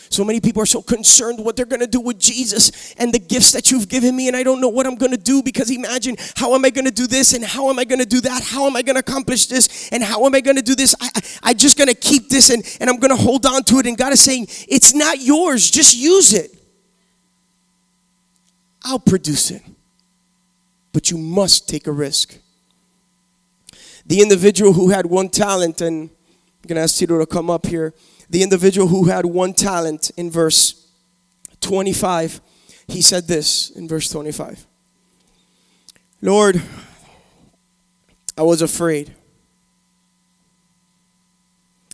So many people are so concerned what they're going to do with Jesus and the gifts that you've given me, and I don't know what I'm going to do because imagine how am I going to do this and how am I going to do that? How am I going to accomplish this and how am I going to do this? I, I, I just going to keep this and, and I'm going to hold on to it. And God is saying, it's not yours, just use it. I'll produce it, but you must take a risk. The individual who had one talent, and I'm going to ask Tito to come up here the individual who had one talent in verse 25, he said this in verse 25 Lord, I was afraid.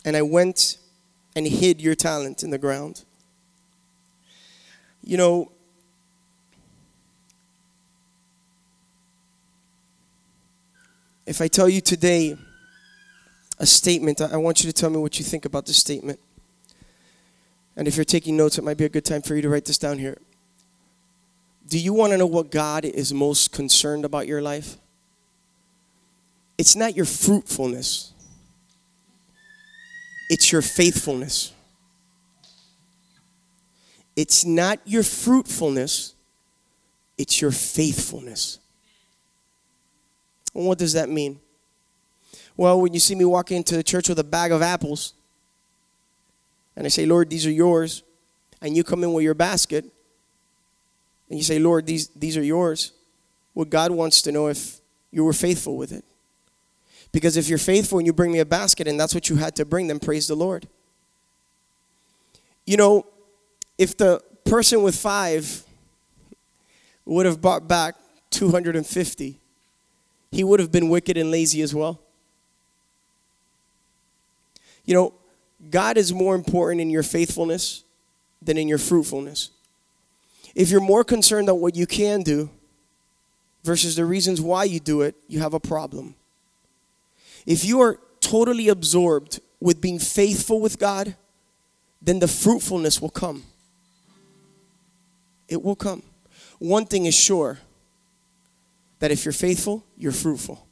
And I went and hid your talent in the ground. You know, if I tell you today, a statement. I want you to tell me what you think about this statement. And if you're taking notes, it might be a good time for you to write this down here. Do you want to know what God is most concerned about your life? It's not your fruitfulness, it's your faithfulness. It's not your fruitfulness, it's your faithfulness. What does that mean? Well, when you see me walk into the church with a bag of apples, and I say, Lord, these are yours, and you come in with your basket, and you say, Lord, these, these are yours, well, God wants to know if you were faithful with it. Because if you're faithful and you bring me a basket and that's what you had to bring, then praise the Lord. You know, if the person with five would have brought back 250, he would have been wicked and lazy as well. You know, God is more important in your faithfulness than in your fruitfulness. If you're more concerned on what you can do versus the reasons why you do it, you have a problem. If you are totally absorbed with being faithful with God, then the fruitfulness will come. It will come. One thing is sure that if you're faithful, you're fruitful.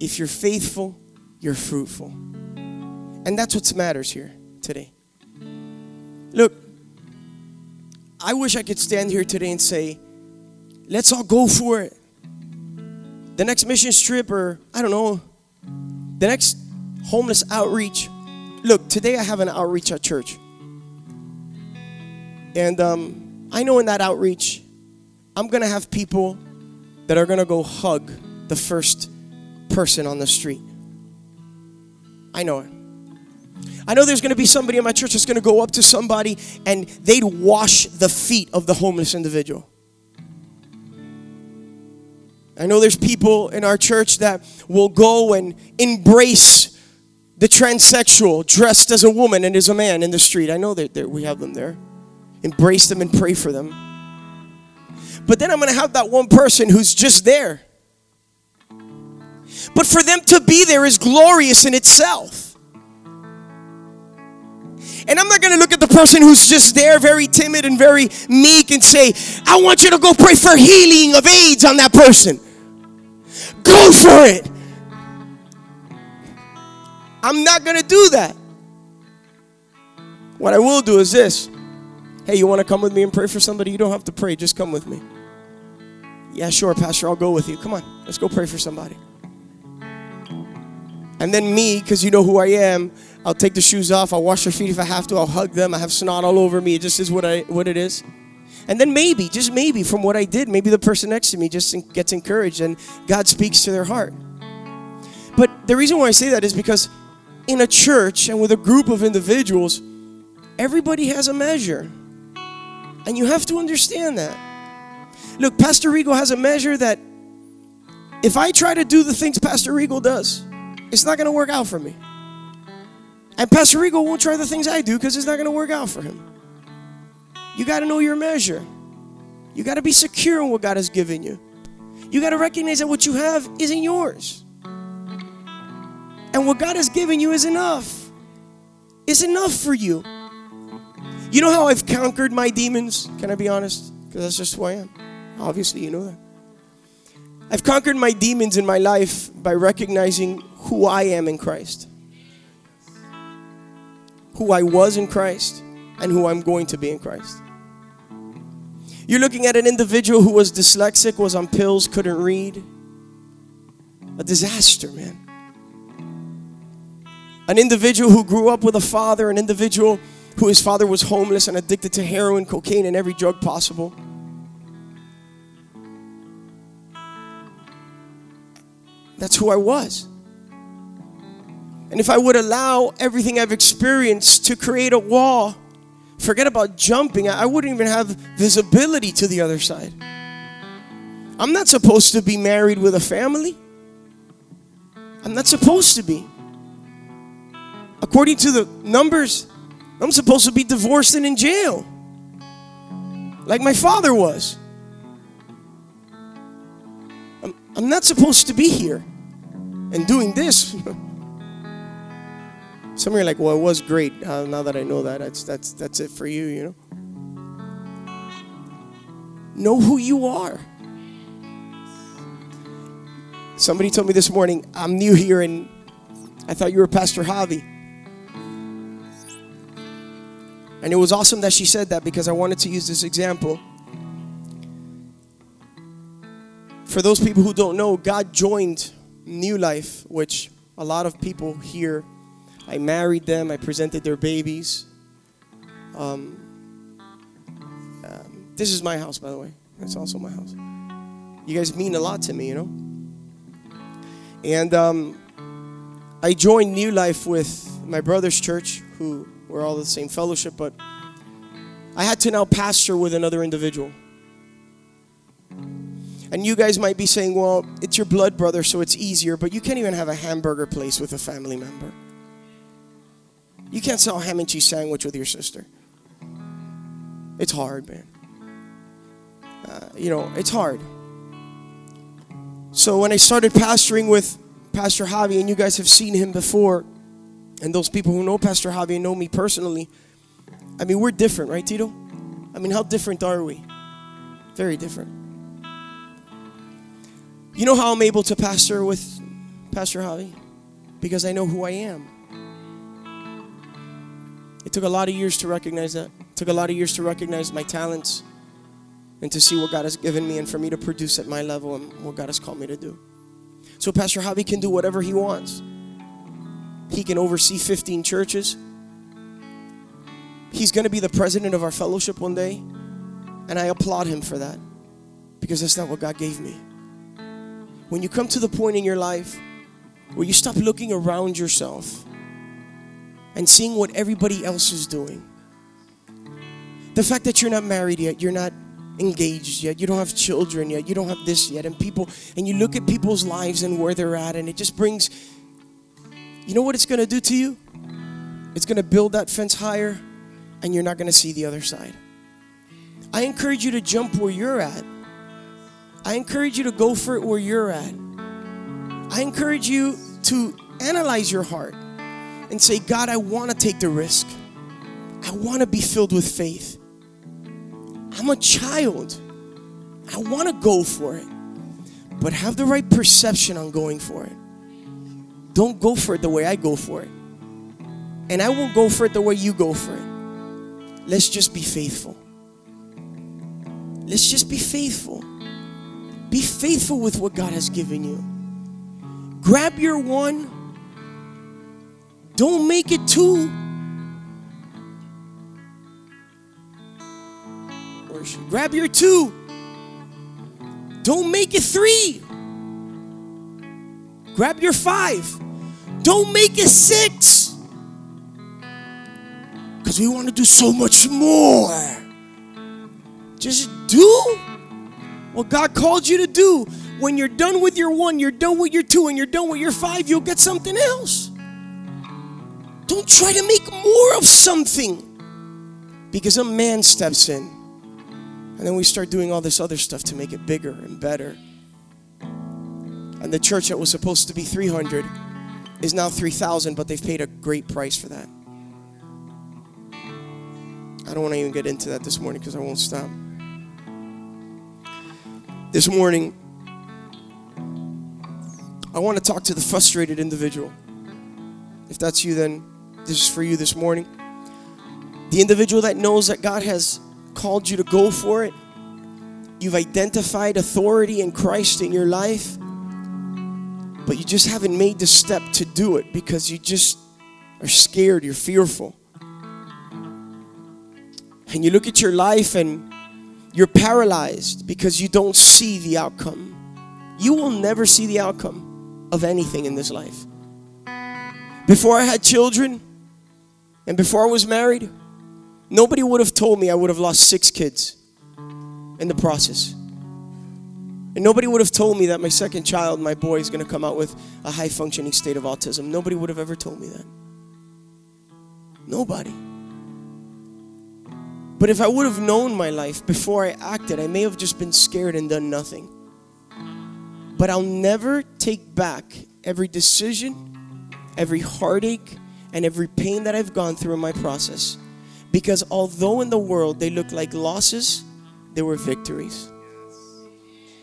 If you're faithful, you're fruitful. And that's what matters here today. Look, I wish I could stand here today and say, let's all go for it. The next mission trip, or I don't know, the next homeless outreach. Look, today I have an outreach at church. And um, I know in that outreach, I'm to have people that are to go hug the first person on the street. I know it. I know there's going to be somebody in my church that's going to go up to somebody and they'd wash the feet of the homeless individual. I know there's people in our church that will go and embrace the transsexual dressed as a woman and as a man in the street. I know that we have them there. Embrace them and pray for them. But then I'm going to have that one person who's just there. But for them to be there is glorious in itself. And I'm not going to look at the person who's just there, very timid and very meek, and say, I want you to go pray for healing of AIDS on that person. Go for it. I'm not going to do that. What I will do is this Hey, you want to come with me and pray for somebody? You don't have to pray, just come with me. Yeah, sure, Pastor, I'll go with you. Come on, let's go pray for somebody. And then me, because you know who I am, I'll take the shoes off, I'll wash their feet if I have to, I'll hug them, I have snot all over me. It just is what I what it is. And then maybe, just maybe, from what I did, maybe the person next to me just gets encouraged and God speaks to their heart. But the reason why I say that is because in a church and with a group of individuals, everybody has a measure. And you have to understand that. Look, Pastor Regal has a measure that if I try to do the things Pastor Regal does, it's not going to work out for me. And Pastor Regal won't try the things I do because it's not going to work out for him. You got to know your measure. You got to be secure in what God has given you. You got to recognize that what you have isn't yours. And what God has given you is enough. It's enough for you. You know how I've conquered my demons? Can I be honest? Because that's just who I am. Obviously, you know that. I've conquered my demons in my life by recognizing who I am in Christ, who I was in Christ, and who I'm going to be in Christ. You're looking at an individual who was dyslexic, was on pills, couldn't read. A disaster, man. An individual who grew up with a father, an individual who his father was homeless and addicted to heroin, cocaine, and every drug possible. That's who I was. And if I would allow everything I've experienced to create a wall, forget about jumping, I wouldn't even have visibility to the other side. I'm not supposed to be married with a family. I'm not supposed to be. According to the numbers, I'm supposed to be divorced and in jail. Like my father was. I'm, not supposed to be here and doing this. Some of you are like, well, it was great. Uh, now that I know that, that's, that's, that's it for you, you know? Know who you are. Somebody told me this morning, I'm new here and I thought you were Pastor Javi. And it was awesome that she said that because I wanted to use this example. For those people who don't know, God joined New Life, which a lot of people here, I married them, I presented their babies. Um, um, this is my house, by the way. That's also my house. You guys mean a lot to me, you know? And um, I joined New Life with my brother's church, who we're all the same fellowship, but I had to now pastor with another individual. And you guys might be saying, well, it's your blood brother, so it's easier, but you can't even have a hamburger place with a family member. You can't sell a ham and cheese sandwich with your sister. It's hard, man. Uh, you know, it's hard. So when I started pastoring with Pastor Javi, and you guys have seen him before, and those people who know Pastor Javi know me personally, I mean, we're different, right, Tito? I mean, how different are we? Very different. You know how I'm able to pastor with Pastor Javi? Because I know who I am. It took a lot of years to recognize that. It took a lot of years to recognize my talents and to see what God has given me and for me to produce at my level and what God has called me to do. So Pastor Javi can do whatever he wants. He can oversee 15 churches. He's going to be the president of our fellowship one day, and I applaud him for that because that's not what God gave me. When you come to the point in your life where you stop looking around yourself and seeing what everybody else is doing, the fact that you're not married yet, you're not engaged yet, you don't have children yet, you don't have this yet, and people, and you look at people's lives and where they're at, and it just brings, you know what it's gonna do to you? It's gonna build that fence higher, and you're not gonna see the other side. I encourage you to jump where you're at. I encourage you to go for it where you're at. I encourage you to analyze your heart and say, God, I wanna take the risk. I wanna be filled with faith. I'm a child. I want to go for it. But have the right perception on going for it. Don't go for it the way I go for it. And I won't go for it the way you go for it. Let's just be faithful. Let's just be faithful. Be faithful with what God has given you. Grab your one. Don't make it two. She? Grab your two. Don't make it three. Grab your five. Don't make it six. Because we want to do so much more. Just do what God called you to do. When you're done with your one, you're done with your two, and you're done with your five, you'll get something else. Don't try to make more of something because a man steps in. And then we start doing all this other stuff to make it bigger and better. And the church that was supposed to be 300 is now 3,000, but they've paid a great price for that. I don't want to even get into that this morning because I won't stop. This morning, I want to talk to the frustrated individual. If that's you, then this is for you this morning. The individual that knows that God has called you to go for it. You've identified authority in Christ in your life, but you just haven't made the step to do it because you just are scared, you're fearful. And you look at your life and you're paralyzed because you don't see the outcome. You will never see the outcome of anything in this life. Before I had children and before I was married, Nobody would have told me I would have lost six kids in the process. And nobody would have told me that my second child, my boy, is going to come out with a high functioning state of autism. Nobody would have ever told me that. Nobody. But if I would have known my life before I acted, I may have just been scared and done nothing. But I'll never take back every decision, every heartache, and every pain that I've gone through in my process because although in the world they look like losses, they were victories.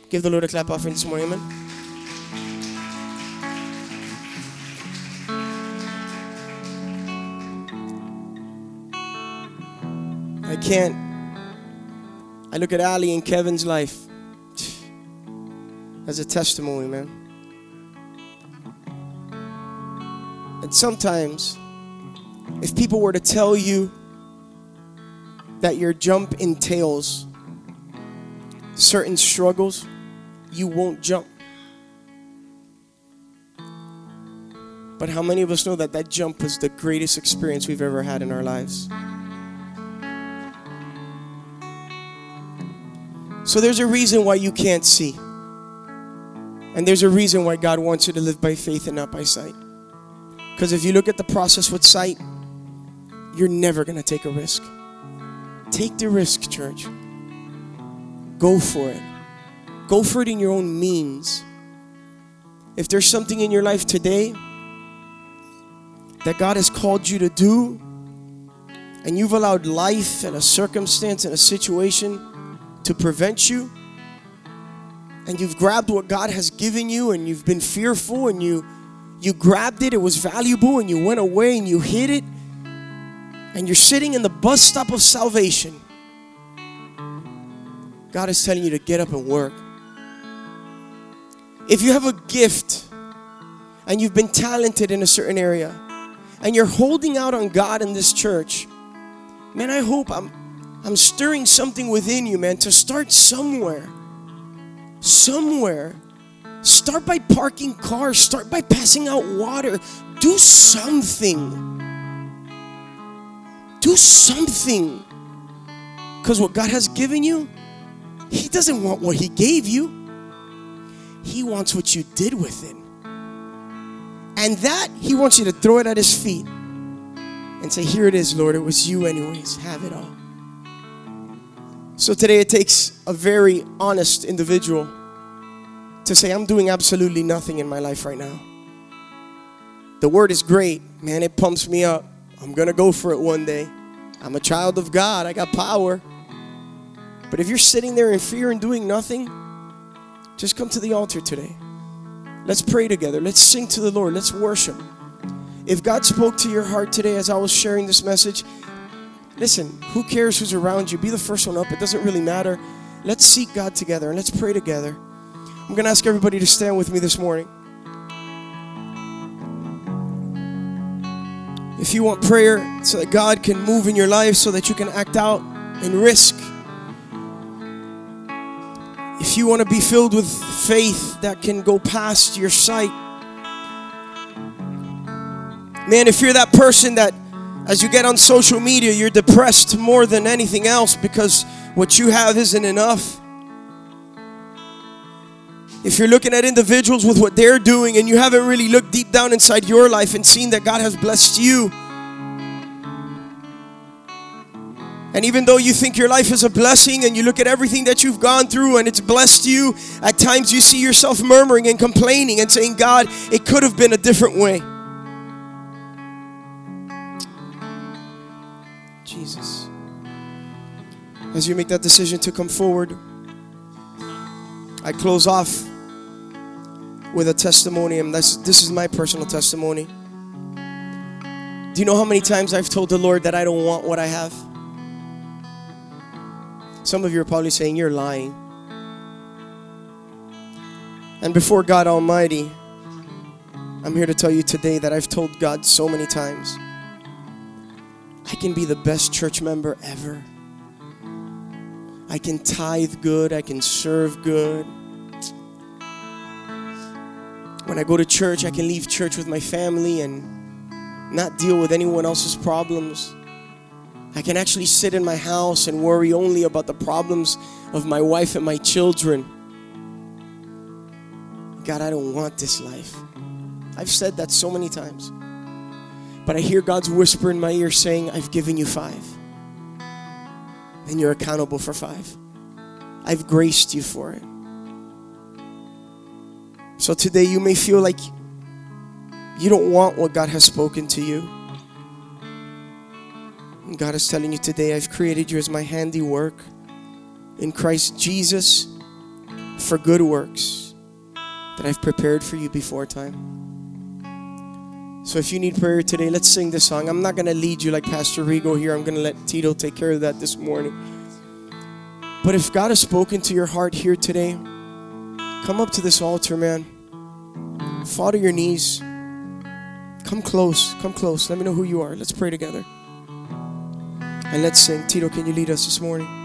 Give the Lord a clap offering this morning, amen. Can't. I look at Ali and Kevin's life as a testimony, man. And sometimes, if people were to tell you that your jump entails certain struggles, you won't jump. But how many of us know that that jump was the greatest experience we've ever had in our lives? So there's a reason why you can't see. And there's a reason why God wants you to live by faith and not by sight. Because if you look at the process with sight, you're never going to take a risk. Take the risk, church. Go for it. Go for it in your own means. If there's something in your life today that God has called you to do, and you've allowed life and a circumstance and a situation to prevent you, and you've grabbed what God has given you and you've been fearful and you you grabbed it, it was valuable, and you went away and you hid it, and you're sitting in the bus stop of salvation. God is telling you to get up and work. If you have a gift and you've been talented in a certain area and you're holding out on God in this church, man, I hope I'm I'm stirring something within you, man, to start somewhere. Somewhere. Start by parking cars, start by passing out water. Do something. Do something. Because what God has given you, He doesn't want what He gave you, He wants what you did with it. And that, He wants you to throw it at His feet and say, Here it is, Lord. It was you, anyways. Have it all. So today it takes a very honest individual to say, I'm doing absolutely nothing in my life right now. The word is great, man. It pumps me up. I'm to go for it one day. I'm a child of God, I got power. But if you're sitting there in fear and doing nothing, just come to the altar today. Let's pray together. Let's sing to the Lord. Let's worship. If God spoke to your heart today as I was sharing this message, listen, who cares who's around you? Be the first one up. It doesn't really matter. Let's seek God together and let's pray together. I'm going to ask everybody to stand with me this morning. If you want prayer so that God can move in your life, so that you can act out and risk. If you want to be filled with faith that can go past your sight. Man, if you're that person that as you get on social media, you're depressed more than anything else because what you have isn't enough. If you're looking at individuals with what they're doing and you haven't really looked deep down inside your life and seen that God has blessed you, and even though you think your life is a blessing and you look at everything that you've gone through and it's blessed you, at times you see yourself murmuring and complaining and saying, God, it could have been a different way. Jesus. As you make that decision to come forward, I close off with a testimony, and this, this is my personal testimony. Do you know how many times I've told the Lord that I don't want what I have? Some of you are probably saying, You're lying. And before God Almighty, I'm here to tell you today that I've told God so many times I can be the best church member ever. I can tithe good, I can serve good. When I go to church, I can leave church with my family and not deal with anyone else's problems. I can actually sit in my house and worry only about the problems of my wife and my children. God, I don't want this life. I've said that so many times. But I hear God's whisper in my ear saying, I've given you five. And you're accountable for five. I've graced you for it. So today you may feel like you don't want what God has spoken to you. And God is telling you today, I've created you as my handiwork in Christ Jesus for good works that I've prepared for you before time. So if you need prayer today, let's sing this song. I'm not going to lead you like Pastor Rigo here. I'm going to let Tito take care of that this morning. But if God has spoken to your heart here today, come up to this altar, man. Fall to your knees. Come close. Come close. Let me know who you are. Let's pray together. And let's sing. Tito, can you lead us this morning?